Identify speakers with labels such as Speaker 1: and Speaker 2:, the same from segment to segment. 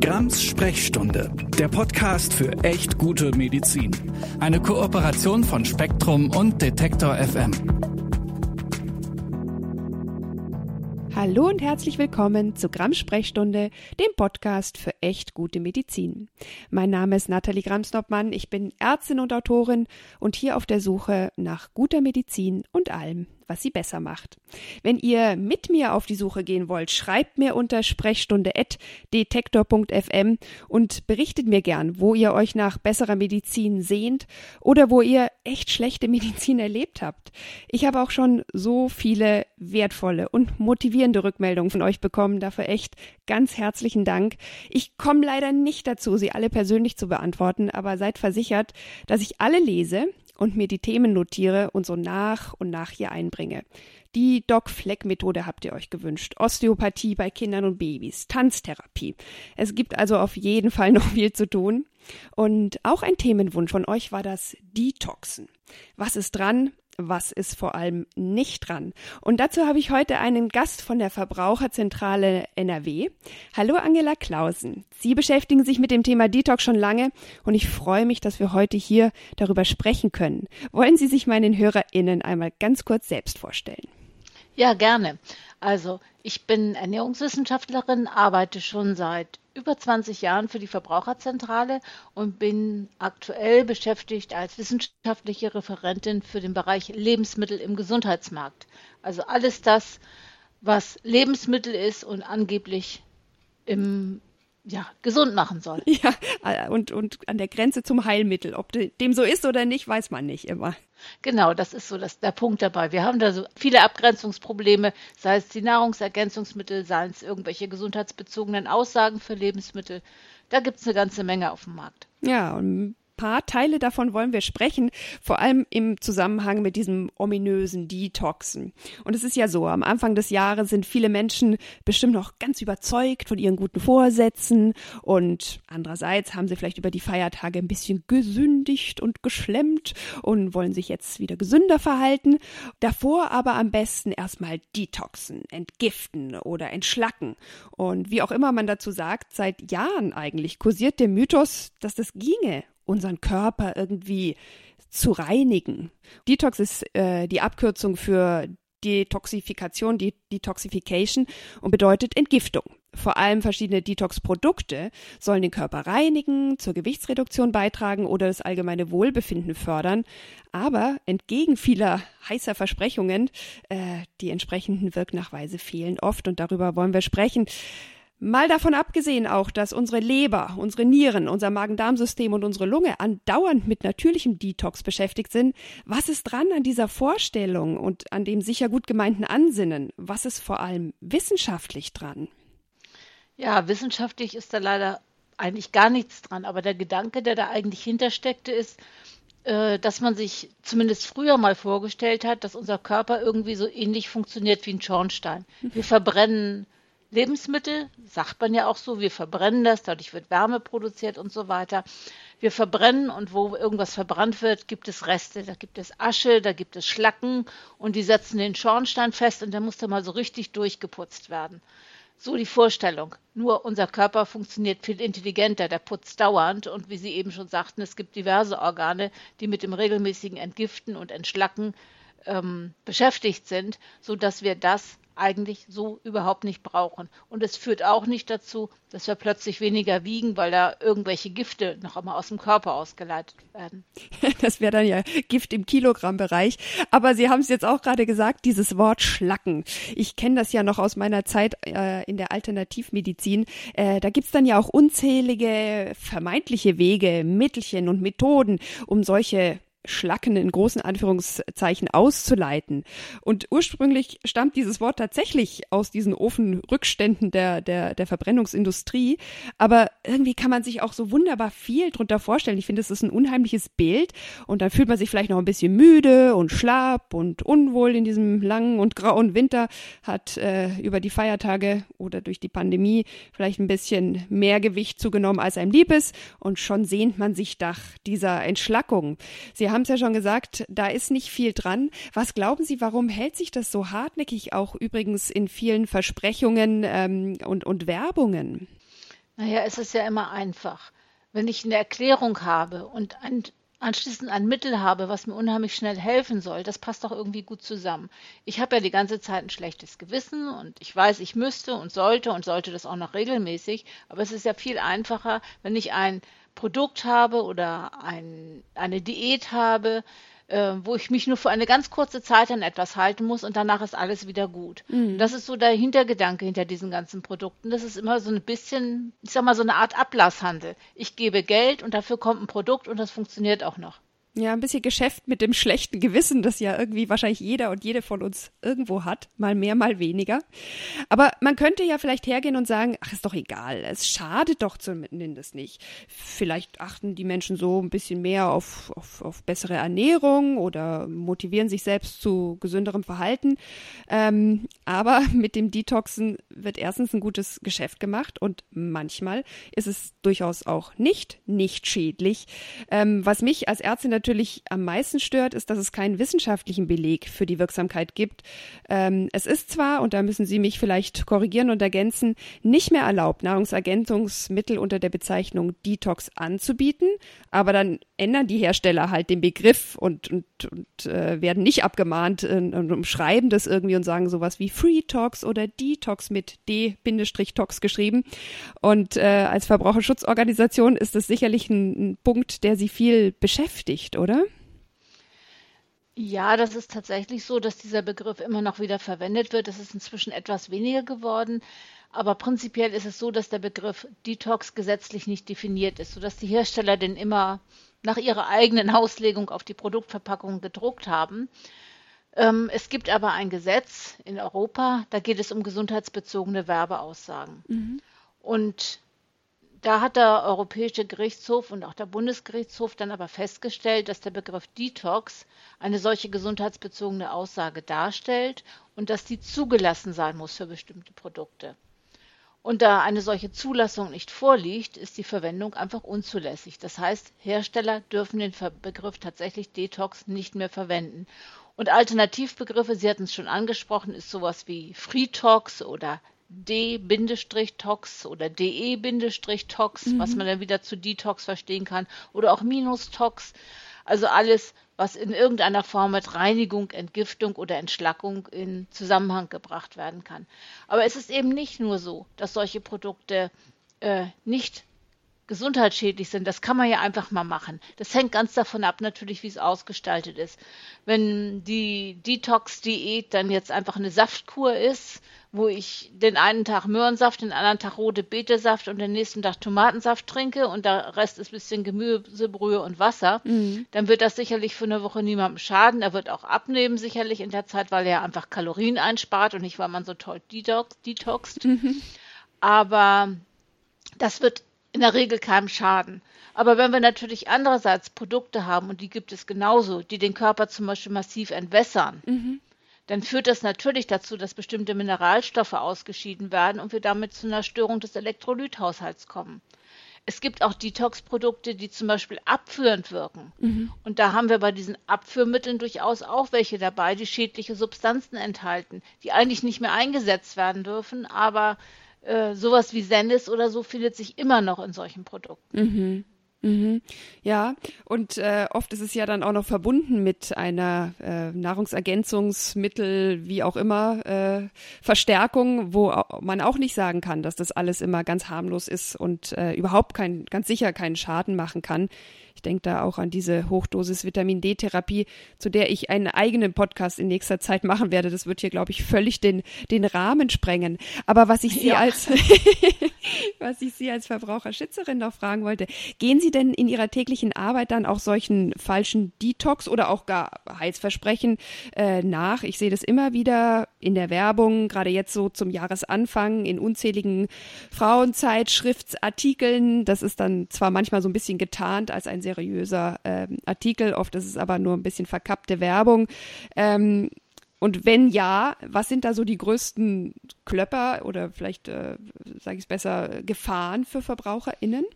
Speaker 1: Grams Sprechstunde, der Podcast für echt gute Medizin. Eine Kooperation von Spektrum und Detektor FM.
Speaker 2: Hallo und herzlich willkommen zu Grams Sprechstunde, dem Podcast für echt gute Medizin. Mein Name ist Nathalie Grams-Noppmann, ich bin Ärztin und Autorin und hier auf der Suche nach guter Medizin und allem, was sie besser macht. Wenn ihr mit mir auf die Suche gehen wollt, schreibt mir unter sprechstunde.detektor.fm und berichtet mir gern, wo ihr euch nach besserer Medizin sehnt oder wo ihr echt schlechte Medizin erlebt habt. Ich habe auch schon so viele wertvolle und motivierende Rückmeldungen von euch bekommen. Dafür echt ganz herzlichen Dank. Ich komme leider nicht dazu, sie alle persönlich zu beantworten, aber seid versichert, dass ich alle lese und mir die Themen notiere und so nach und nach hier einbringe. Die Doc-Fleck-Methode habt ihr euch gewünscht. Osteopathie bei Kindern und Babys, Tanztherapie. Es gibt also auf jeden Fall noch viel zu tun. Und auch ein Themenwunsch von euch war das Detoxen. Was ist dran? Was ist vor allem nicht dran. Und dazu habe ich heute einen Gast von der Verbraucherzentrale NRW. Hallo Angela Klausen. Sie beschäftigen sich mit dem Thema Detox schon lange und ich freue mich, dass wir heute hier darüber sprechen können. Wollen Sie sich meinen HörerInnen einmal ganz kurz selbst vorstellen?
Speaker 3: Ja, gerne. Also, ich bin Ernährungswissenschaftlerin, arbeite schon seit über 20 Jahren für die Verbraucherzentrale und bin aktuell beschäftigt als wissenschaftliche Referentin für den Bereich Lebensmittel im Gesundheitsmarkt. Also alles das, was Lebensmittel ist und angeblich im ja, gesund machen soll.
Speaker 2: Ja, äh, und, und an der Grenze zum Heilmittel. Ob dem so ist oder nicht, weiß man nicht immer.
Speaker 3: Genau, das ist so das, der Punkt dabei. Wir haben da so viele Abgrenzungsprobleme, sei es die Nahrungsergänzungsmittel, seien es irgendwelche gesundheitsbezogenen Aussagen für Lebensmittel. Da gibt es eine ganze Menge auf dem Markt.
Speaker 2: Ja, und paar Teile davon wollen wir sprechen, vor allem im Zusammenhang mit diesem ominösen Detoxen. Und es ist ja so, am Anfang des Jahres sind viele Menschen bestimmt noch ganz überzeugt von ihren guten Vorsätzen und andererseits haben sie vielleicht über die Feiertage ein bisschen gesündigt und geschlemmt und wollen sich jetzt wieder gesünder verhalten. Davor aber am besten erstmal detoxen, entgiften oder entschlacken. Und wie auch immer man dazu sagt, seit Jahren eigentlich kursiert der Mythos, dass das ginge unseren Körper irgendwie zu reinigen. Detox ist äh, die Abkürzung für Detoxifikation, Detoxification und bedeutet Entgiftung. Vor allem verschiedene Detox-Produkte sollen den Körper reinigen, zur Gewichtsreduktion beitragen oder das allgemeine Wohlbefinden fördern. Aber entgegen vieler heißer Versprechungen, äh, die entsprechenden Wirknachweise fehlen oft und darüber wollen wir sprechen. Mal davon abgesehen auch, dass unsere Leber, unsere Nieren, unser Magen-Darm-System und unsere Lunge andauernd mit natürlichem Detox beschäftigt sind, was ist dran an dieser Vorstellung und an dem sicher gut gemeinten Ansinnen? Was ist vor allem wissenschaftlich dran?
Speaker 3: Ja, wissenschaftlich ist da leider eigentlich gar nichts dran, aber der Gedanke, der da eigentlich hintersteckte, ist, äh, dass man sich zumindest früher mal vorgestellt hat, dass unser Körper irgendwie so ähnlich funktioniert wie ein Schornstein. Wir verbrennen Lebensmittel, sagt man ja auch so, wir verbrennen das, dadurch wird Wärme produziert und so weiter. Wir verbrennen und wo irgendwas verbrannt wird, gibt es Reste, da gibt es Asche, da gibt es Schlacken und die setzen den Schornstein fest und der muss dann mal so richtig durchgeputzt werden. So die Vorstellung. Nur unser Körper funktioniert viel intelligenter, der putzt dauernd und wie Sie eben schon sagten, es gibt diverse Organe, die mit dem regelmäßigen Entgiften und Entschlacken ähm, beschäftigt sind, sodass wir das eigentlich so überhaupt nicht brauchen. Und es führt auch nicht dazu, dass wir plötzlich weniger wiegen, weil da irgendwelche Gifte noch einmal aus dem Körper ausgeleitet werden.
Speaker 2: Das wäre dann ja Gift im Kilogrammbereich. Aber Sie haben es jetzt auch gerade gesagt, dieses Wort Schlacken. Ich kenne das ja noch aus meiner Zeit äh, in der Alternativmedizin. Äh, da gibt's dann ja auch unzählige vermeintliche Wege, Mittelchen und Methoden, um solche Schlacken in großen Anführungszeichen auszuleiten. Und ursprünglich stammt dieses Wort tatsächlich aus diesen Ofenrückständen der, der, der Verbrennungsindustrie. Aber irgendwie kann man sich auch so wunderbar viel drunter vorstellen. Ich finde, es ist ein unheimliches Bild. Und dann fühlt man sich vielleicht noch ein bisschen müde und schlapp und unwohl in diesem langen und grauen Winter, hat äh, über die Feiertage oder durch die Pandemie vielleicht ein bisschen mehr Gewicht zugenommen, als einem lieb ist. Und schon sehnt man sich nach dieser Entschlackung. Sie haben es ja schon gesagt, da ist nicht viel dran. Was glauben Sie, warum hält sich das so hartnäckig auch übrigens in vielen Versprechungen ähm, und, und Werbungen?
Speaker 3: Naja, es ist ja immer einfach. Wenn ich eine Erklärung habe und ein, anschließend ein Mittel habe, was mir unheimlich schnell helfen soll, das passt doch irgendwie gut zusammen. Ich habe ja die ganze Zeit ein schlechtes Gewissen und ich weiß, ich müsste und sollte und sollte das auch noch regelmäßig, aber es ist ja viel einfacher, wenn ich ein Produkt habe oder ein, eine Diät habe, äh, wo ich mich nur für eine ganz kurze Zeit an etwas halten muss und danach ist alles wieder gut. Mhm. Das ist so der Hintergedanke hinter diesen ganzen Produkten. Das ist immer so ein bisschen, ich sag mal, so eine Art Ablasshandel. Ich gebe Geld und dafür kommt ein Produkt und das funktioniert auch noch.
Speaker 2: Ja, ein bisschen Geschäft mit dem schlechten Gewissen, das ja irgendwie wahrscheinlich jeder und jede von uns irgendwo hat, mal mehr, mal weniger. Aber man könnte ja vielleicht hergehen und sagen, ach, ist doch egal, es schadet doch zumindest nicht. Vielleicht achten die Menschen so ein bisschen mehr auf, auf, auf bessere Ernährung oder motivieren sich selbst zu gesünderem Verhalten. Ähm, aber mit dem Detoxen wird erstens ein gutes Geschäft gemacht und manchmal ist es durchaus auch nicht, nicht schädlich. Ähm, was mich als Ärztin natürlich am meisten stört, ist, dass es keinen wissenschaftlichen Beleg für die Wirksamkeit gibt. Ähm, es ist zwar, und da müssen Sie mich vielleicht korrigieren und ergänzen, nicht mehr erlaubt, Nahrungsergänzungsmittel unter der Bezeichnung Detox anzubieten, aber dann ändern die Hersteller halt den Begriff und, und, und äh, werden nicht abgemahnt äh, und umschreiben das irgendwie und sagen sowas wie Free Tox oder Detox mit D-Tox geschrieben. Und äh, als Verbraucherschutzorganisation ist das sicherlich ein, ein Punkt, der Sie viel beschäftigt nicht, oder?
Speaker 3: Ja, das ist tatsächlich so, dass dieser Begriff immer noch wieder verwendet wird. Es ist inzwischen etwas weniger geworden. Aber prinzipiell ist es so, dass der Begriff Detox gesetzlich nicht definiert ist, sodass die Hersteller den immer nach ihrer eigenen Auslegung auf die Produktverpackung gedruckt haben. Ähm, es gibt aber ein Gesetz in Europa, da geht es um gesundheitsbezogene Werbeaussagen. Mhm. Und da hat der Europäische Gerichtshof und auch der Bundesgerichtshof dann aber festgestellt, dass der Begriff Detox eine solche gesundheitsbezogene Aussage darstellt und dass die zugelassen sein muss für bestimmte Produkte. Und da eine solche Zulassung nicht vorliegt, ist die Verwendung einfach unzulässig. Das heißt, Hersteller dürfen den Begriff tatsächlich Detox nicht mehr verwenden. Und Alternativbegriffe, Sie hatten es schon angesprochen, ist sowas wie Freetox oder D-Tox oder DE-Tox, mhm. was man dann wieder zu Detox verstehen kann, oder auch Minus-Tox. Also alles, was in irgendeiner Form mit Reinigung, Entgiftung oder Entschlackung in Zusammenhang gebracht werden kann. Aber es ist eben nicht nur so, dass solche Produkte äh, nicht gesundheitsschädlich sind. Das kann man ja einfach mal machen. Das hängt ganz davon ab, natürlich, wie es ausgestaltet ist. Wenn die Detox-Diät dann jetzt einfach eine Saftkur ist, wo ich den einen Tag Möhrensaft, den anderen Tag rote Betesaft und den nächsten Tag Tomatensaft trinke und der Rest ist ein bisschen Gemüsebrühe und Wasser, mhm. dann wird das sicherlich für eine Woche niemandem schaden. Er wird auch abnehmen sicherlich in der Zeit, weil er einfach Kalorien einspart und nicht, weil man so toll detox, detoxt. Mhm. Aber das wird in der Regel keinem schaden. Aber wenn wir natürlich andererseits Produkte haben, und die gibt es genauso, die den Körper zum Beispiel massiv entwässern, mhm. dann führt das natürlich dazu, dass bestimmte Mineralstoffe ausgeschieden werden und wir damit zu einer Störung des Elektrolythaushalts kommen. Es gibt auch Detox-Produkte, die zum Beispiel abführend wirken. Mhm. Und da haben wir bei diesen Abführmitteln durchaus auch welche dabei, die schädliche Substanzen enthalten, die eigentlich nicht mehr eingesetzt werden dürfen, aber äh, sowas wie Sendis oder so findet sich immer noch in solchen Produkten.
Speaker 2: Mhm. Mhm. Ja, und äh, oft ist es ja dann auch noch verbunden mit einer äh, Nahrungsergänzungsmittel, wie auch immer, äh, Verstärkung, wo man auch nicht sagen kann, dass das alles immer ganz harmlos ist und äh, überhaupt kein, ganz sicher keinen Schaden machen kann. Ich denke da auch an diese Hochdosis Vitamin D-Therapie, zu der ich einen eigenen Podcast in nächster Zeit machen werde. Das wird hier, glaube ich, völlig den, den Rahmen sprengen. Aber was ich Sie ja. als, was ich Sie als Verbraucherschützerin noch fragen wollte, gehen Sie denn in Ihrer täglichen Arbeit dann auch solchen falschen Detox oder auch gar Heilsversprechen äh, nach? Ich sehe das immer wieder in der Werbung, gerade jetzt so zum Jahresanfang in unzähligen Frauenzeitschriftsartikeln. Das ist dann zwar manchmal so ein bisschen getarnt als ein seriöser äh, Artikel. Oft ist es aber nur ein bisschen verkappte Werbung. Ähm, und wenn ja, was sind da so die größten Klöpper oder vielleicht, äh, sage ich es besser, Gefahren für VerbraucherInnen?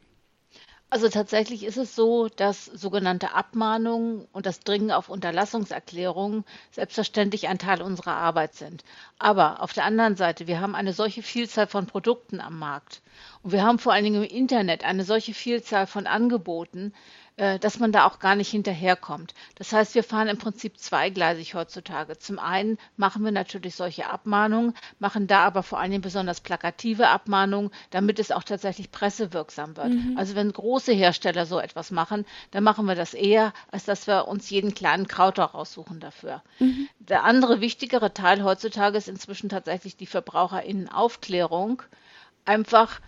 Speaker 3: Also tatsächlich ist es so, dass sogenannte Abmahnungen und das Dringen auf Unterlassungserklärungen selbstverständlich ein Teil unserer Arbeit sind. Aber auf der anderen Seite, wir haben eine solche Vielzahl von Produkten am Markt und wir haben vor allen Dingen im Internet eine solche Vielzahl von Angeboten, dass man da auch gar nicht hinterherkommt. Das heißt, wir fahren im Prinzip zweigleisig heutzutage. Zum einen machen wir natürlich solche Abmahnungen, machen da aber vor allen Dingen besonders plakative Abmahnungen, damit es auch tatsächlich pressewirksam wird. Mhm. Also wenn große Hersteller so etwas machen, dann machen wir das eher, als dass wir uns jeden kleinen Krauter raussuchen dafür. Mhm. Der andere wichtigere Teil heutzutage ist inzwischen tatsächlich die Verbraucherinnenaufklärung. Einfach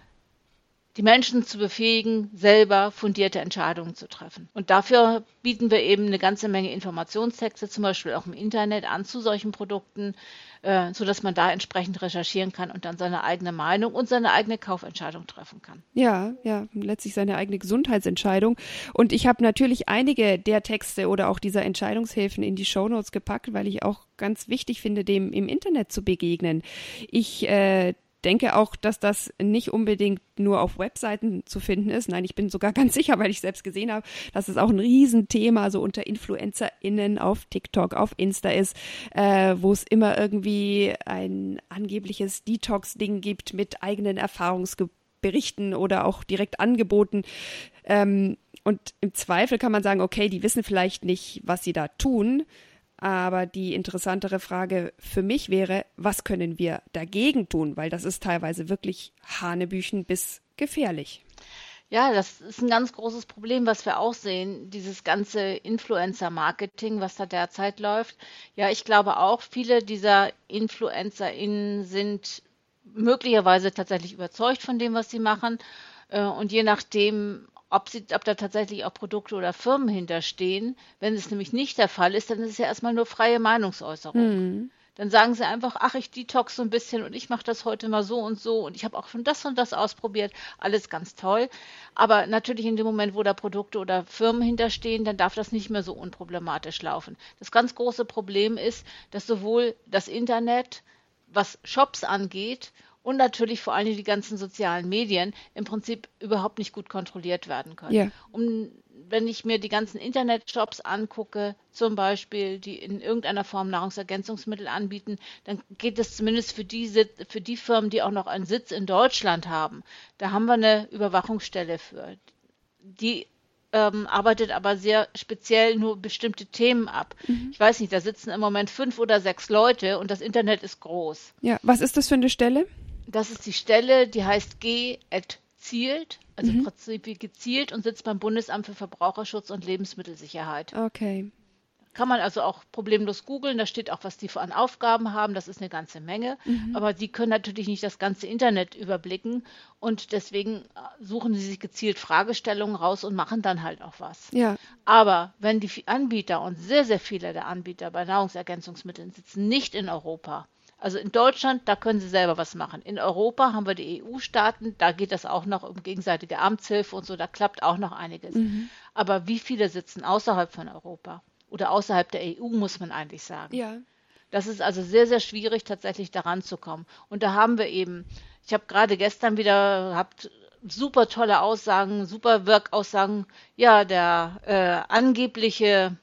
Speaker 3: die Menschen zu befähigen, selber fundierte Entscheidungen zu treffen. Und dafür bieten wir eben eine ganze Menge Informationstexte, zum Beispiel auch im Internet an zu solchen Produkten, äh, sodass man da entsprechend recherchieren kann und dann seine eigene Meinung und seine eigene Kaufentscheidung treffen kann.
Speaker 2: Ja, ja, letztlich seine eigene Gesundheitsentscheidung. Und ich habe natürlich einige der Texte oder auch dieser Entscheidungshilfen in die Shownotes gepackt, weil ich auch ganz wichtig finde, dem im Internet zu begegnen. Ich äh, denke auch, dass das nicht unbedingt nur auf Webseiten zu finden ist. Nein, ich bin sogar ganz sicher, weil ich selbst gesehen habe, dass es auch ein Riesenthema so unter InfluencerInnen auf TikTok, auf Insta ist, äh, wo es immer irgendwie ein angebliches Detox-Ding gibt mit eigenen Erfahrungsberichten oder auch direkt Angeboten. Ähm, und im Zweifel kann man sagen, okay, die wissen vielleicht nicht, was sie da tun, aber die interessantere Frage für mich wäre, was können wir dagegen tun? Weil das ist teilweise wirklich Hanebüchen bis gefährlich.
Speaker 3: Ja, das ist ein ganz großes Problem, was wir auch sehen, dieses ganze Influencer-Marketing, was da derzeit läuft. Ja, ich glaube auch, viele dieser InfluencerInnen sind möglicherweise tatsächlich überzeugt von dem, was sie machen. Äh, und je nachdem, ob, sie, ob da tatsächlich auch Produkte oder Firmen hinterstehen. Wenn es nämlich nicht der Fall ist, dann ist es ja erstmal nur freie Meinungsäußerung. Mhm. Dann sagen sie einfach, ach, ich detox so ein bisschen und ich mache das heute mal so und so und ich habe auch schon das und das ausprobiert. Alles ganz toll. Aber natürlich in dem Moment, wo da Produkte oder Firmen hinterstehen, dann darf das nicht mehr so unproblematisch laufen. Das ganz große Problem ist, dass sowohl das Internet, was Shops angeht und natürlich vor allem die ganzen sozialen Medien im Prinzip überhaupt nicht gut kontrolliert werden können. Ja. Um, wenn ich mir die ganzen Internetshops angucke, zum Beispiel, die in irgendeiner Form Nahrungsergänzungsmittel anbieten, dann geht es zumindest für die, für die Firmen, die auch noch einen Sitz in Deutschland haben. Da haben wir eine Überwachungsstelle für. Die ähm, arbeitet aber sehr speziell nur bestimmte Themen ab. Mhm. Ich weiß nicht, da sitzen im Moment fünf oder sechs Leute und das Internet ist groß.
Speaker 2: Ja, was ist das für eine Stelle?
Speaker 3: Das ist die Stelle, die heißt G zielt, also mhm. im Prinzip gezielt und sitzt beim Bundesamt für Verbraucherschutz und Lebensmittelsicherheit.
Speaker 2: Okay.
Speaker 3: Kann man also auch problemlos googeln, da steht auch, was die an Aufgaben haben, das ist eine ganze Menge. Mhm. Aber die können natürlich nicht das ganze Internet überblicken und deswegen äh, suchen sie sich gezielt Fragestellungen raus und machen dann halt auch was.
Speaker 2: Ja.
Speaker 3: Aber wenn die Anbieter und sehr, sehr viele der Anbieter bei Nahrungsergänzungsmitteln sitzen nicht in Europa, also in Deutschland, da können sie selber was machen. In Europa haben wir die EU-Staaten, da geht das auch noch um gegenseitige Amtshilfe und so, da klappt auch noch einiges. Mhm. Aber wie viele sitzen außerhalb von Europa? Oder außerhalb der EU, muss man eigentlich sagen.
Speaker 2: Ja.
Speaker 3: Das ist also sehr, sehr schwierig, tatsächlich daran zu kommen. Und da haben wir eben, ich habe gerade gestern wieder gehabt, super tolle Aussagen, super Wirkaussagen. Ja, der äh, angebliche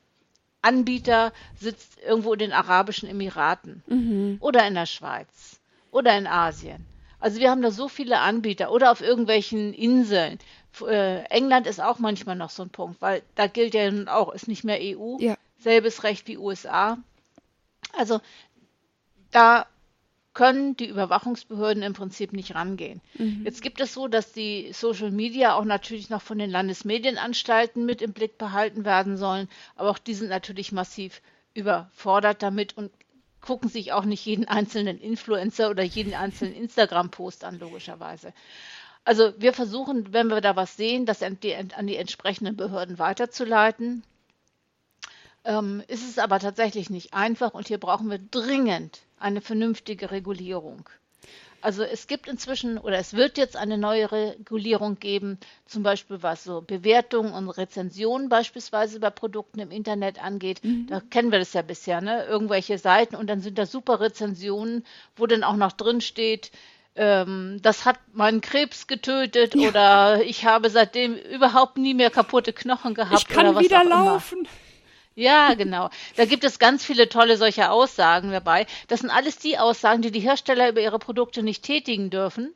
Speaker 3: Anbieter sitzt irgendwo in den Arabischen Emiraten mhm. oder in der Schweiz oder in Asien. Also wir haben da so viele Anbieter oder auf irgendwelchen Inseln. Äh, England ist auch manchmal noch so ein Punkt, weil da gilt ja nun auch, ist nicht mehr EU, ja. selbes Recht wie USA. Also da können die Überwachungsbehörden im Prinzip nicht rangehen. Mhm. Jetzt gibt es so, dass die Social Media auch natürlich noch von den Landesmedienanstalten mit im Blick behalten werden sollen, aber auch die sind natürlich massiv überfordert damit und gucken sich auch nicht jeden einzelnen Influencer oder jeden einzelnen Instagram-Post an, logischerweise. Also wir versuchen, wenn wir da was sehen, das an die, an die entsprechenden Behörden weiterzuleiten. Ähm, ist es aber tatsächlich nicht einfach und hier brauchen wir dringend eine vernünftige Regulierung. Also es gibt inzwischen oder es wird jetzt eine neue Regulierung geben, zum Beispiel was so Bewertungen und Rezensionen beispielsweise bei Produkten im Internet angeht. Mhm. Da kennen wir das ja bisher, ne? Irgendwelche Seiten und dann sind da super Rezensionen, wo dann auch noch drin steht, ähm, das hat meinen Krebs getötet ja. oder ich habe seitdem überhaupt nie mehr kaputte Knochen gehabt.
Speaker 2: Ich kann
Speaker 3: oder was
Speaker 2: wieder laufen.
Speaker 3: Immer. Ja, genau. Da gibt es ganz viele tolle solche Aussagen dabei. Das sind alles die Aussagen, die die Hersteller über ihre Produkte nicht tätigen dürfen,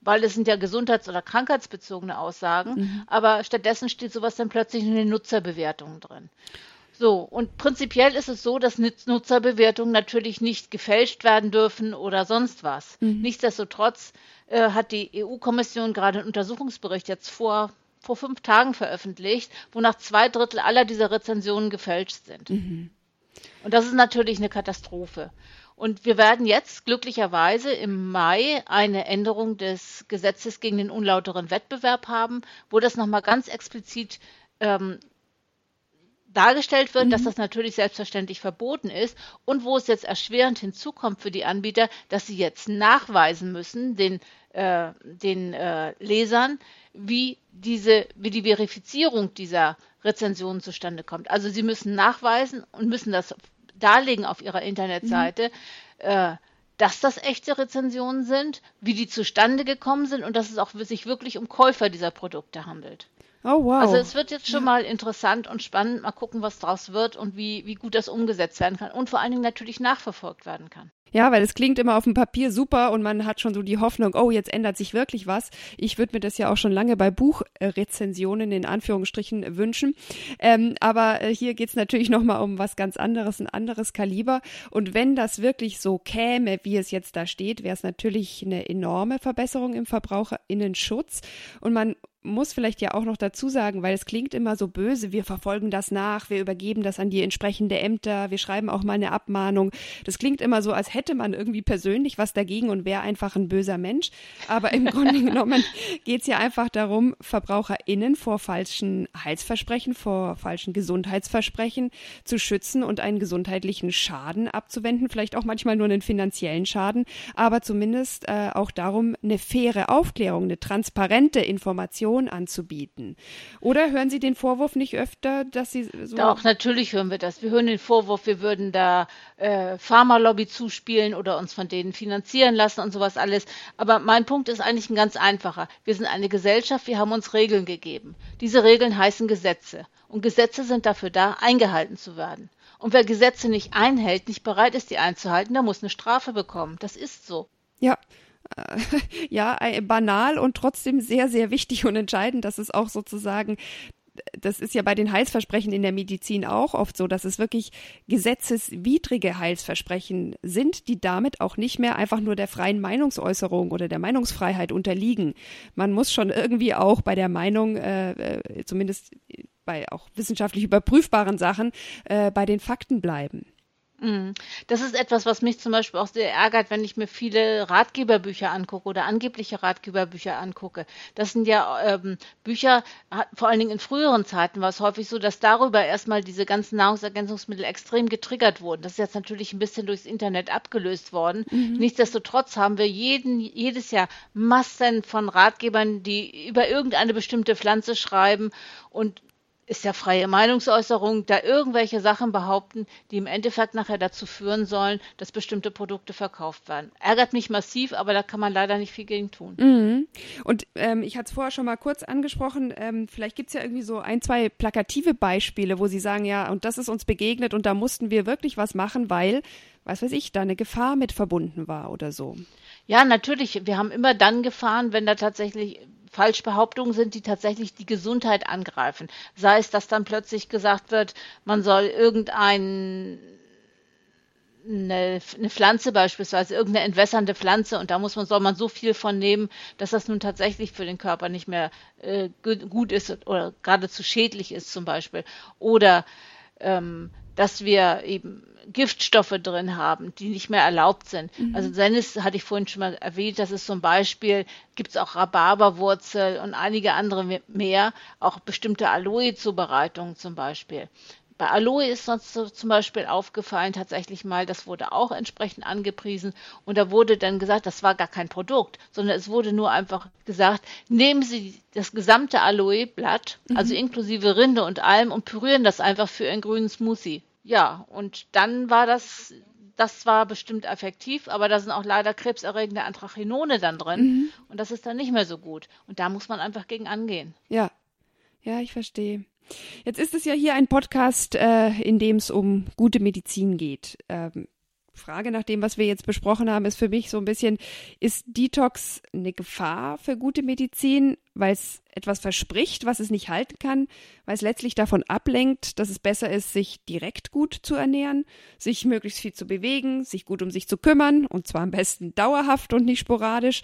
Speaker 3: weil es sind ja gesundheits- oder krankheitsbezogene Aussagen. Mhm. Aber stattdessen steht sowas dann plötzlich in den Nutzerbewertungen drin. So, und prinzipiell ist es so, dass Nutzerbewertungen natürlich nicht gefälscht werden dürfen oder sonst was. Mhm. Nichtsdestotrotz äh, hat die EU-Kommission gerade einen Untersuchungsbericht jetzt vor, vor fünf Tagen veröffentlicht, wonach zwei Drittel aller dieser Rezensionen gefälscht sind. Mhm. Und das ist natürlich eine Katastrophe. Und wir werden jetzt glücklicherweise im Mai eine Änderung des Gesetzes gegen den unlauteren Wettbewerb haben, wo das nochmal ganz explizit ähm, dargestellt wird, mhm. dass das natürlich selbstverständlich verboten ist und wo es jetzt erschwerend hinzukommt für die Anbieter, dass sie jetzt nachweisen müssen den, äh, den äh, Lesern, wie diese, wie die Verifizierung dieser Rezensionen zustande kommt. Also sie müssen nachweisen und müssen das darlegen auf ihrer Internetseite, mhm. äh, dass das echte Rezensionen sind, wie die zustande gekommen sind und dass es auch sich wirklich um Käufer dieser Produkte handelt.
Speaker 2: Oh, wow.
Speaker 3: Also es wird jetzt schon ja. mal interessant und spannend. Mal gucken, was draus wird und wie, wie gut das umgesetzt werden kann und vor allen Dingen natürlich nachverfolgt werden kann.
Speaker 2: Ja, weil es klingt immer auf dem Papier super und man hat schon so die Hoffnung, oh, jetzt ändert sich wirklich was. Ich würde mir das ja auch schon lange bei Buchrezensionen in Anführungsstrichen wünschen. Ähm, aber äh, hier geht's natürlich nochmal um was ganz anderes, ein anderes Kaliber. Und wenn das wirklich so käme, wie es jetzt da steht, wäre es natürlich eine enorme Verbesserung im Verbraucherinnenschutz. Und man muss vielleicht ja auch noch dazu sagen, weil es klingt immer so böse, wir verfolgen das nach, wir übergeben das an die entsprechende Ämter, wir schreiben auch mal eine Abmahnung. Das klingt immer so, als hätte man irgendwie persönlich was dagegen und wäre einfach ein böser Mensch. Aber im Grunde genommen geht es ja einfach darum, VerbraucherInnen vor falschen Heilsversprechen, vor falschen Gesundheitsversprechen zu schützen und einen gesundheitlichen Schaden abzuwenden, vielleicht auch manchmal nur einen finanziellen Schaden, aber zumindest äh, auch darum, eine faire Aufklärung, eine transparente Information Information anzubieten. Oder hören Sie den Vorwurf nicht öfter, dass Sie so.
Speaker 3: Doch, natürlich hören wir das. Wir hören den Vorwurf, wir würden da äh, Pharmalobby zuspielen oder uns von denen finanzieren lassen und sowas alles. Aber mein Punkt ist eigentlich ein ganz einfacher. Wir sind eine Gesellschaft, wir haben uns Regeln gegeben. Diese Regeln heißen Gesetze. Und Gesetze sind dafür da, eingehalten zu werden. Und wer Gesetze nicht einhält, nicht bereit ist, die einzuhalten, der muss eine Strafe bekommen. Das ist so.
Speaker 2: Ja, ja, banal und trotzdem sehr, sehr wichtig und entscheidend, dass es auch sozusagen das ist ja bei den Heilsversprechen in der Medizin auch oft so, dass es wirklich gesetzeswidrige Heilsversprechen sind, die damit auch nicht mehr einfach nur der freien Meinungsäußerung oder der Meinungsfreiheit unterliegen. Man muss schon irgendwie auch bei der Meinung, äh, äh zumindest bei auch wissenschaftlich überprüfbaren Sachen, äh, bei den Fakten bleiben.
Speaker 3: Mhm. Das ist etwas, was mich zum Beispiel auch sehr ärgert, wenn ich mir viele Ratgeberbücher angucke oder angebliche Ratgeberbücher angucke. Das sind ja ähm, Bücher, vor allen Dingen in früheren Zeiten war es häufig so, dass darüber erstmal diese ganzen Nahrungsergänzungsmittel extrem getriggert wurden. Das ist jetzt natürlich ein bisschen durchs Internet abgelöst worden. Mhm. Nichtsdestotrotz haben wir jeden, jedes Jahr Massen von Ratgebern, die über irgendeine bestimmte Pflanze schreiben und ist ja freie Meinungsäußerung, da irgendwelche Sachen behaupten, die im Endeffekt nachher dazu führen sollen, dass bestimmte Produkte verkauft werden. Ärgert mich massiv, aber da kann man leider nicht viel gegen tun.
Speaker 2: Mhm. Und ähm, ich hatte es vorher schon mal kurz angesprochen, ähm, vielleicht gibt es ja irgendwie so ein, zwei plakative Beispiele, wo Sie sagen, ja, und das ist uns begegnet und da mussten wir wirklich was machen, weil, was weiß ich, da eine Gefahr mit verbunden war oder so.
Speaker 3: Ja, natürlich. Wir haben immer dann Gefahren, wenn da tatsächlich Falschbehauptungen sind, die tatsächlich die Gesundheit angreifen. Sei es, dass dann plötzlich gesagt wird, man soll irgendein eine, eine, Pflanze beispielsweise, irgendeine entwässernde Pflanze und da muss man, soll man so viel von nehmen, dass das nun tatsächlich für den Körper nicht mehr äh, gut ist oder geradezu schädlich ist zum Beispiel. Oder ähm, dass wir eben Giftstoffe drin haben, die nicht mehr erlaubt sind. Mhm. Also Sennis hatte ich vorhin schon mal erwähnt, das ist zum Beispiel, gibt es auch Rhabarberwurzel und einige andere mehr, auch bestimmte Aloe-Zubereitungen zum Beispiel. Bei Aloe ist uns zum Beispiel aufgefallen, tatsächlich mal, das wurde auch entsprechend angepriesen und da wurde dann gesagt, das war gar kein Produkt, sondern es wurde nur einfach gesagt, nehmen Sie das gesamte Aloe-Blatt, also mhm. also inklusive Rinde und allem und pürieren das einfach für einen grünen Smoothie. Ja, und dann war das das war bestimmt effektiv, aber da sind auch leider krebserregende Anthrachinone dann drin mhm. und das ist dann nicht mehr so gut. Und da muss man einfach gegen angehen.
Speaker 2: Ja, ja, ich verstehe. Jetzt ist es ja hier ein Podcast, äh, in dem es um gute Medizin geht. Ähm, Frage nach dem, was wir jetzt besprochen haben, ist für mich so ein bisschen, ist Detox eine Gefahr für gute Medizin, weil es etwas verspricht, was es nicht halten kann, weil es letztlich davon ablenkt, dass es besser ist, sich direkt gut zu ernähren, sich möglichst viel zu bewegen, sich gut um sich zu kümmern und zwar am besten dauerhaft und nicht sporadisch.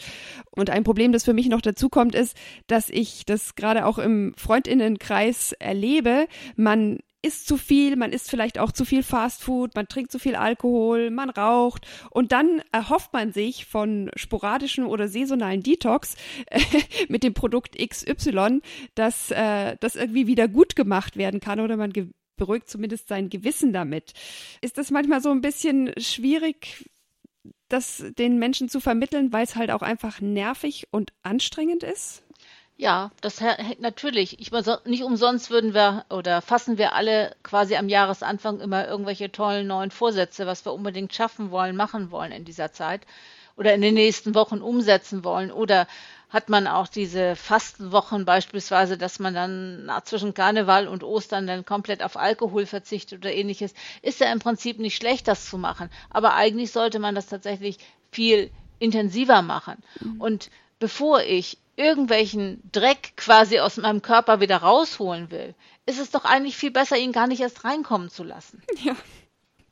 Speaker 2: Und ein Problem, das für mich noch dazu kommt, ist, dass ich das gerade auch im Freundinnenkreis erlebe. Man isst zu viel, man isst vielleicht auch zu viel Fastfood, man trinkt zu viel Alkohol, man raucht und dann erhofft man sich von sporadischen oder saisonalen Detox mit dem Produkt XY, dass äh, das irgendwie wieder gut gemacht werden kann oder man beruhigt zumindest sein Gewissen damit. Ist das manchmal so ein bisschen schwierig, das den Menschen zu vermitteln, weil es halt auch einfach nervig und anstrengend ist?
Speaker 3: Ja, das hängt natürlich. Ich meine, nicht umsonst würden wir oder fassen wir alle quasi am Jahresanfang immer irgendwelche tollen neuen Vorsätze, was wir unbedingt schaffen wollen, machen wollen in dieser Zeit oder in den nächsten Wochen umsetzen wollen. Oder hat man auch diese Fastenwochen beispielsweise, dass man dann zwischen Karneval und Ostern dann komplett auf Alkohol verzichtet oder ähnliches. Ist ja im Prinzip nicht schlecht, das zu machen. Aber eigentlich sollte man das tatsächlich viel intensiver machen. Mhm. Und bevor ich irgendwelchen Dreck quasi aus meinem Körper wieder rausholen will, ist es doch eigentlich viel besser, ihn gar nicht erst reinkommen zu lassen.
Speaker 2: Ja.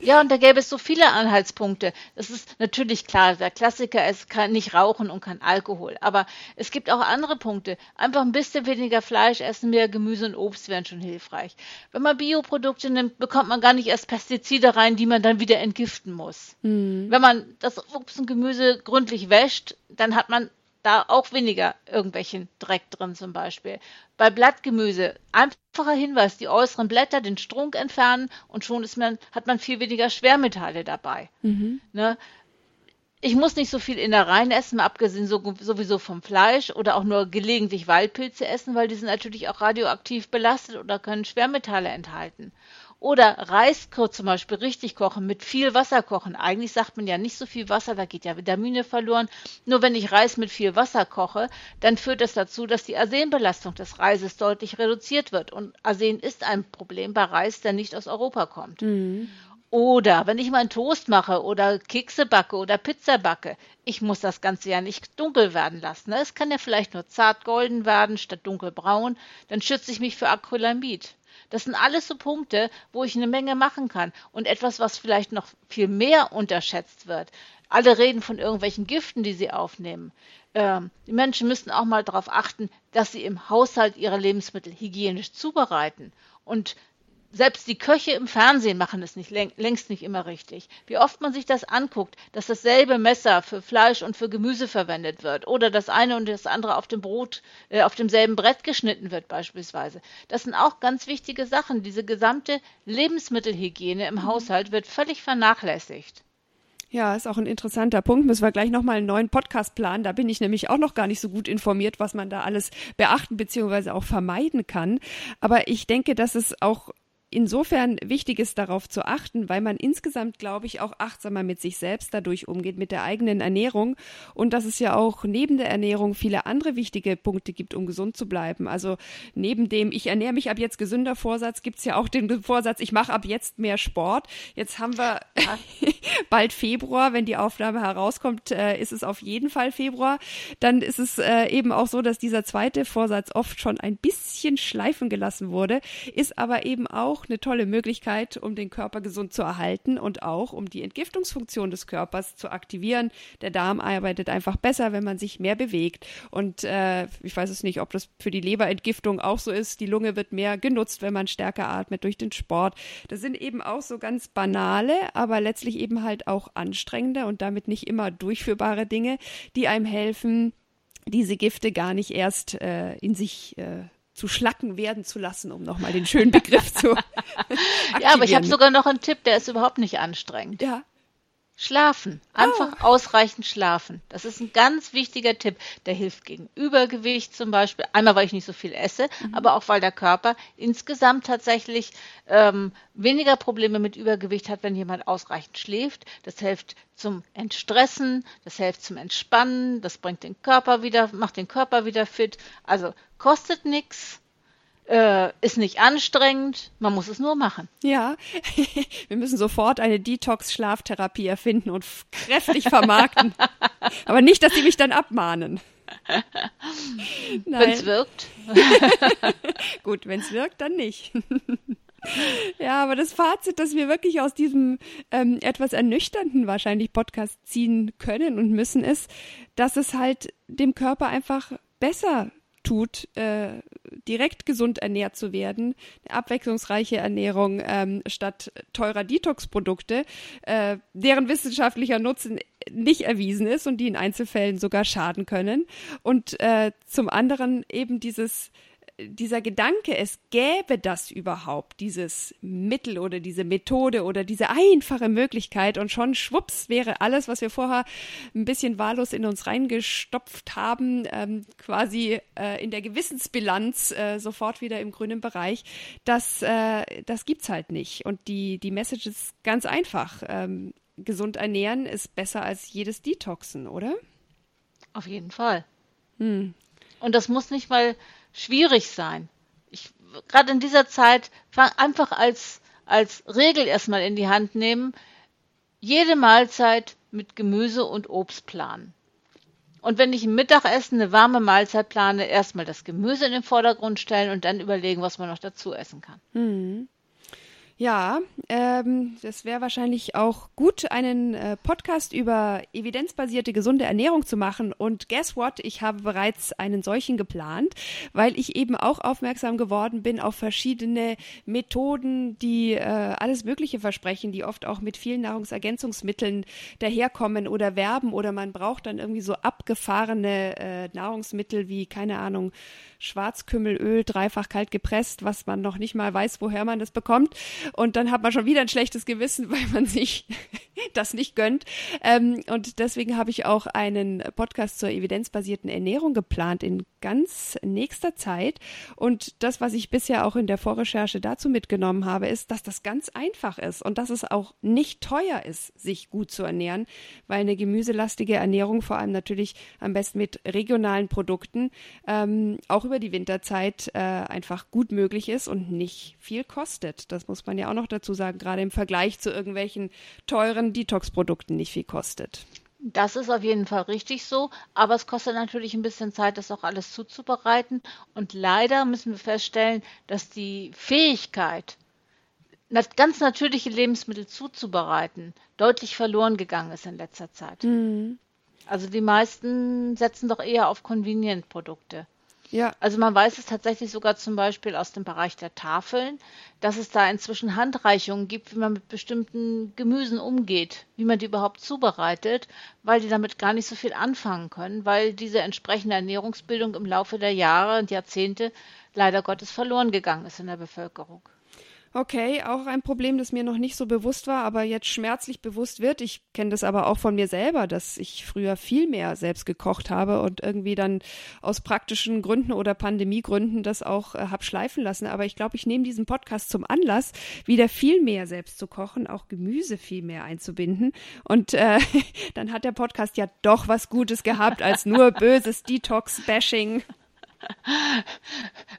Speaker 3: Ja, und da gäbe es so viele Anhaltspunkte. Das ist natürlich klar, der Klassiker ist kann nicht rauchen und kein Alkohol. Aber es gibt auch andere Punkte. Einfach ein bisschen weniger Fleisch essen, mehr Gemüse und Obst wären schon hilfreich. Wenn man Bioprodukte nimmt, bekommt man gar nicht erst Pestizide rein, die man dann wieder entgiften muss. Mhm. Wenn man das Obst und Gemüse gründlich wäscht, dann hat man da auch weniger irgendwelchen Dreck drin zum Beispiel. Bei Blattgemüse einfacher Hinweis, die äußeren Blätter, den Strunk entfernen und schon ist man, hat man viel weniger Schwermetalle dabei. Mhm. Ne? Ich muss nicht so viel Innereien essen, abgesehen so, sowieso vom Fleisch oder auch nur gelegentlich Waldpilze essen, weil die sind natürlich auch radioaktiv belastet oder können Schwermetalle enthalten. Oder Reis zum Beispiel richtig kochen, mit viel Wasser kochen. Eigentlich sagt man ja nicht so viel Wasser, da geht ja Vitamine verloren. Nur wenn ich Reis mit viel Wasser koche, dann führt das dazu, dass die Arsenbelastung des Reises deutlich reduziert wird. Und Arsen ist ein Problem bei Reis, der nicht aus Europa kommt. Mhm. Oder wenn ich mal einen Toast mache oder Kekse backe oder Pizza backe, ich muss das Ganze ja nicht dunkel werden lassen. Ne? Es kann ja vielleicht nur zart golden werden statt dunkelbraun. Dann schütze ich mich für Acrylamid. Das sind alles so Punkte, wo ich eine Menge machen kann. Und etwas, was vielleicht noch viel mehr unterschätzt wird. Alle reden von irgendwelchen Giften, die sie aufnehmen. Ähm, die Menschen müssten auch mal darauf achten, dass sie im Haushalt ihre Lebensmittel hygienisch zubereiten. Und selbst die Köche im Fernsehen machen es nicht, längst nicht immer richtig. Wie oft man sich das anguckt, dass dasselbe Messer für Fleisch und für Gemüse verwendet wird oder das eine und das andere auf dem Brot, äh, auf demselben Brett geschnitten wird beispielsweise. Das sind auch ganz wichtige Sachen. Diese gesamte Lebensmittelhygiene im mhm. Haushalt wird völlig vernachlässigt.
Speaker 2: Ja, ist auch ein interessanter Punkt. Müssen wir gleich nochmal einen neuen Podcast planen. Da bin ich nämlich auch noch gar nicht so gut informiert, was man da alles beachten bzw. auch vermeiden kann. Aber ich denke, dass es auch insofern wichtig ist, darauf zu achten, weil man insgesamt, glaube ich, auch achtsamer mit sich selbst dadurch umgeht, mit der eigenen Ernährung und dass es ja auch neben der Ernährung viele andere wichtige Punkte gibt, um gesund zu bleiben. Also neben dem, ich ernähre mich ab jetzt gesünder Vorsatz, gibt es ja auch den Vorsatz, ich mache ab jetzt mehr Sport. Jetzt haben wir bald Februar, wenn die Aufnahme herauskommt, äh, ist es auf jeden Fall Februar. Dann ist es äh, eben auch so, dass dieser zweite Vorsatz oft schon ein bisschen schleifen gelassen wurde, ist aber eben auch auch eine tolle Möglichkeit, um den Körper gesund zu erhalten und auch um die Entgiftungsfunktion des Körpers zu aktivieren. Der Darm arbeitet einfach besser, wenn man sich mehr bewegt. Und äh, ich weiß es nicht, ob das für die Leberentgiftung auch so ist. Die Lunge wird mehr genutzt, wenn man stärker atmet durch den Sport. Das sind eben auch so ganz banale, aber letztlich eben halt auch anstrengende und damit nicht immer durchführbare Dinge, die einem helfen, diese Gifte gar nicht erst äh, in sich äh, zu Schlacken werden zu lassen, um nochmal den schönen Begriff zu.
Speaker 3: ja, aber ich habe sogar noch einen Tipp, der ist überhaupt nicht anstrengend.
Speaker 2: Ja.
Speaker 3: Schlafen. Einfach oh. ausreichend schlafen. Das ist ein ganz wichtiger Tipp. Der hilft gegen Übergewicht zum Beispiel. Einmal, weil ich nicht so viel esse, mhm. aber auch, weil der Körper insgesamt tatsächlich ähm, weniger Probleme mit Übergewicht hat, wenn jemand ausreichend schläft. Das hilft zum Entstressen, das hilft zum Entspannen, das bringt den Körper wieder, macht den Körper wieder fit. Also kostet nichts äh, ist nicht anstrengend, man muss es nur machen.
Speaker 2: Ja, wir müssen sofort eine Detox-Schlaftherapie erfinden und kräftig vermarkten. Aber nicht, dass sie mich dann abmahnen.
Speaker 3: Wenn es wirkt.
Speaker 2: Gut, wenn es wirkt, dann nicht. ja, aber das Fazit, das wir wirklich aus diesem ähm, etwas ernüchternden wahrscheinlich Podcast ziehen können und müssen, ist, dass es halt dem Körper einfach besser tut, äh, direkt gesund ernährt zu werden, eine abwechslungsreiche Ernährung ähm, statt teurer Detox-Produkte, äh, deren wissenschaftlicher Nutzen nicht erwiesen ist und die in Einzelfällen sogar schaden können. Und äh, zum anderen eben dieses dieser Gedanke, es gäbe das überhaupt, dieses Mittel oder diese Methode oder diese einfache Möglichkeit und schon schwupps wäre alles, was wir vorher ein bisschen wahllos in uns reingestopft haben, ähm, quasi äh, in der Gewissensbilanz äh, sofort wieder im grünen Bereich. Das, äh, das gibt's halt nicht. Und die, die Message ist ganz einfach. Ähm, gesund ernähren ist besser als jedes Detoxen, oder?
Speaker 3: Auf jeden Fall. Hm. Und das muss nicht mal schwierig sein. Ich gerade in dieser Zeit einfach als als Regel erstmal in die Hand nehmen, jede Mahlzeit mit Gemüse und Obst planen. Und wenn ich ein Mittagessen, eine warme Mahlzeit plane, erstmal das Gemüse in den Vordergrund stellen und dann überlegen, was man noch dazu essen kann.
Speaker 2: Mhm. Ja, ähm, das wäre wahrscheinlich auch gut, einen äh, Podcast über evidenzbasierte gesunde Ernährung zu machen. Und guess what? Ich habe bereits einen solchen geplant, weil ich eben auch aufmerksam geworden bin auf verschiedene Methoden, die äh, alles Mögliche versprechen, die oft auch mit vielen Nahrungsergänzungsmitteln daherkommen oder werben oder man braucht dann irgendwie so abgefahrene äh, Nahrungsmittel wie, keine Ahnung, Schwarzkümmelöl, dreifach kalt gepresst, was man noch nicht mal weiß, woher man das bekommt. Und dann hat man schon wieder ein schlechtes Gewissen, weil man sich das nicht gönnt. Ähm, und deswegen habe ich auch einen Podcast zur evidenzbasierten Ernährung geplant in ganz nächster Zeit. Und das, was ich bisher auch in der Vorrecherche dazu mitgenommen habe, ist, dass das ganz einfach ist und dass es auch nicht teuer ist, sich gut zu ernähren, weil eine gemüselastige Ernährung vor allem natürlich am besten mit regionalen Produkten ähm, auch über die Winterzeit äh, einfach gut möglich ist und nicht viel kostet. Das muss man ja auch noch dazu sagen, gerade im Vergleich zu irgendwelchen teuren Detox-Produkten nicht viel kostet.
Speaker 3: Das ist auf jeden Fall richtig so, aber es kostet natürlich ein bisschen Zeit, das auch alles zuzubereiten. Und leider müssen wir feststellen, dass die Fähigkeit, ganz natürliche Lebensmittel zuzubereiten, deutlich verloren gegangen ist in letzter Zeit. Mhm. Also die meisten setzen doch eher auf Convenient-Produkte. Ja. Also man weiß es tatsächlich sogar zum Beispiel aus dem Bereich der Tafeln, dass es da inzwischen Handreichungen gibt, wie man mit bestimmten Gemüsen umgeht, wie man die überhaupt zubereitet, weil die damit gar nicht so viel anfangen können, weil diese entsprechende Ernährungsbildung im Laufe der Jahre und Jahrzehnte leider Gottes verloren gegangen ist in der Bevölkerung.
Speaker 2: Okay, auch ein Problem, das mir noch nicht so bewusst war, aber jetzt schmerzlich bewusst wird. Ich kenne das aber auch von mir selber, dass ich früher viel mehr selbst gekocht habe und irgendwie dann aus praktischen Gründen oder Pandemiegründen das auch äh, hab schleifen lassen. Aber ich glaube, ich nehme diesen Podcast zum Anlass, wieder viel mehr selbst zu kochen, auch Gemüse viel mehr einzubinden. Und äh, dann hat der Podcast ja doch was Gutes gehabt als nur böses Detox-Bashing.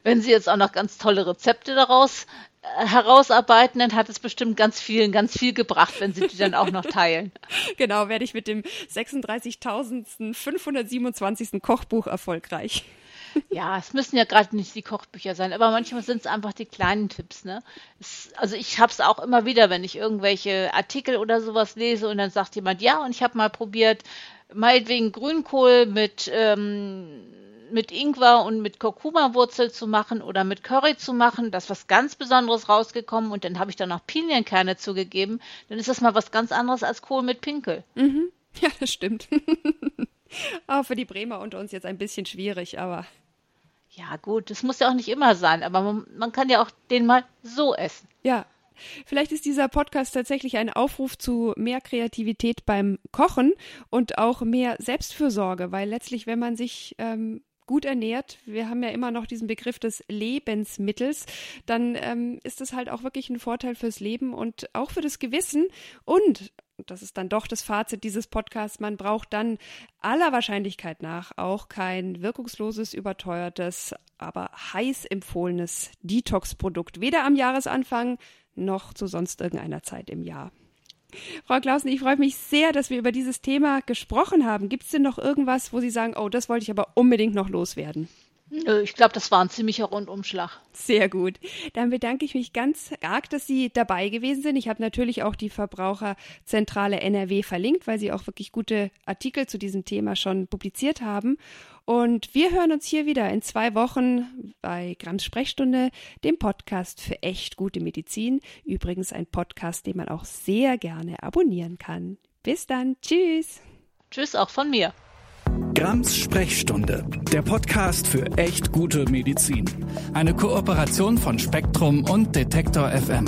Speaker 3: Wenn Sie jetzt auch noch ganz tolle Rezepte daraus herausarbeiten, dann hat es bestimmt ganz vielen ganz viel gebracht, wenn sie die dann auch noch teilen.
Speaker 2: Genau, werde ich mit dem 36.527. Kochbuch erfolgreich.
Speaker 3: Ja, es müssen ja gerade nicht die Kochbücher sein, aber manchmal sind es einfach die kleinen Tipps. Ne? Es, also ich habe es auch immer wieder, wenn ich irgendwelche Artikel oder sowas lese und dann sagt jemand, ja, und ich habe mal probiert, meinetwegen Grünkohl mit ähm, mit Ingwer und mit Kurkuma-Wurzel zu machen oder mit Curry zu machen. Da ist was ganz Besonderes rausgekommen und dann habe ich da noch Pinienkerne zugegeben. Dann ist das mal was ganz anderes als Kohl mit Pinkel.
Speaker 2: Mhm. Ja, das stimmt. Auch für die Bremer unter uns jetzt ein bisschen schwierig, aber.
Speaker 3: Ja, gut, das muss ja auch nicht immer sein, aber man, man kann ja auch den mal so essen.
Speaker 2: Ja, Vielleicht ist dieser Podcast tatsächlich ein Aufruf zu mehr Kreativität beim Kochen und auch mehr Selbstfürsorge, weil letztlich, wenn man sich ähm, gut ernährt, wir haben ja immer noch diesen Begriff des Lebensmittels, dann ähm, ist das halt auch wirklich ein Vorteil fürs Leben und auch für das Gewissen. Und das ist dann doch das Fazit dieses Podcasts, man braucht dann aller Wahrscheinlichkeit nach auch kein wirkungsloses, überteuertes, aber heiß empfohlenes Detox-Produkt, weder am Jahresanfang noch zu sonst irgendeiner Zeit im Jahr. Frau Klausen, ich freue mich sehr, dass wir über dieses Thema gesprochen haben. Gibt es denn noch irgendwas, wo Sie sagen, oh, das wollte ich aber unbedingt noch loswerden?
Speaker 3: Ich glaube, das war ein ziemlicher Rundumschlag.
Speaker 2: Sehr gut. Dann bedanke ich mich ganz arg, dass Sie dabei gewesen sind. Ich habe natürlich auch die Verbraucherzentrale NRW verlinkt, weil Sie auch wirklich gute Artikel zu diesem Thema schon publiziert haben. Und wir hören uns hier wieder in zwei Wochen bei Grams Sprechstunde, dem Podcast für echt gute Medizin. Übrigens ein Podcast, den man auch sehr gerne abonnieren kann. Bis dann. Tschüss.
Speaker 3: Tschüss auch von mir.
Speaker 1: Grams Sprechstunde, der Podcast für echt gute Medizin. Eine Kooperation von Spektrum und Detektor FM.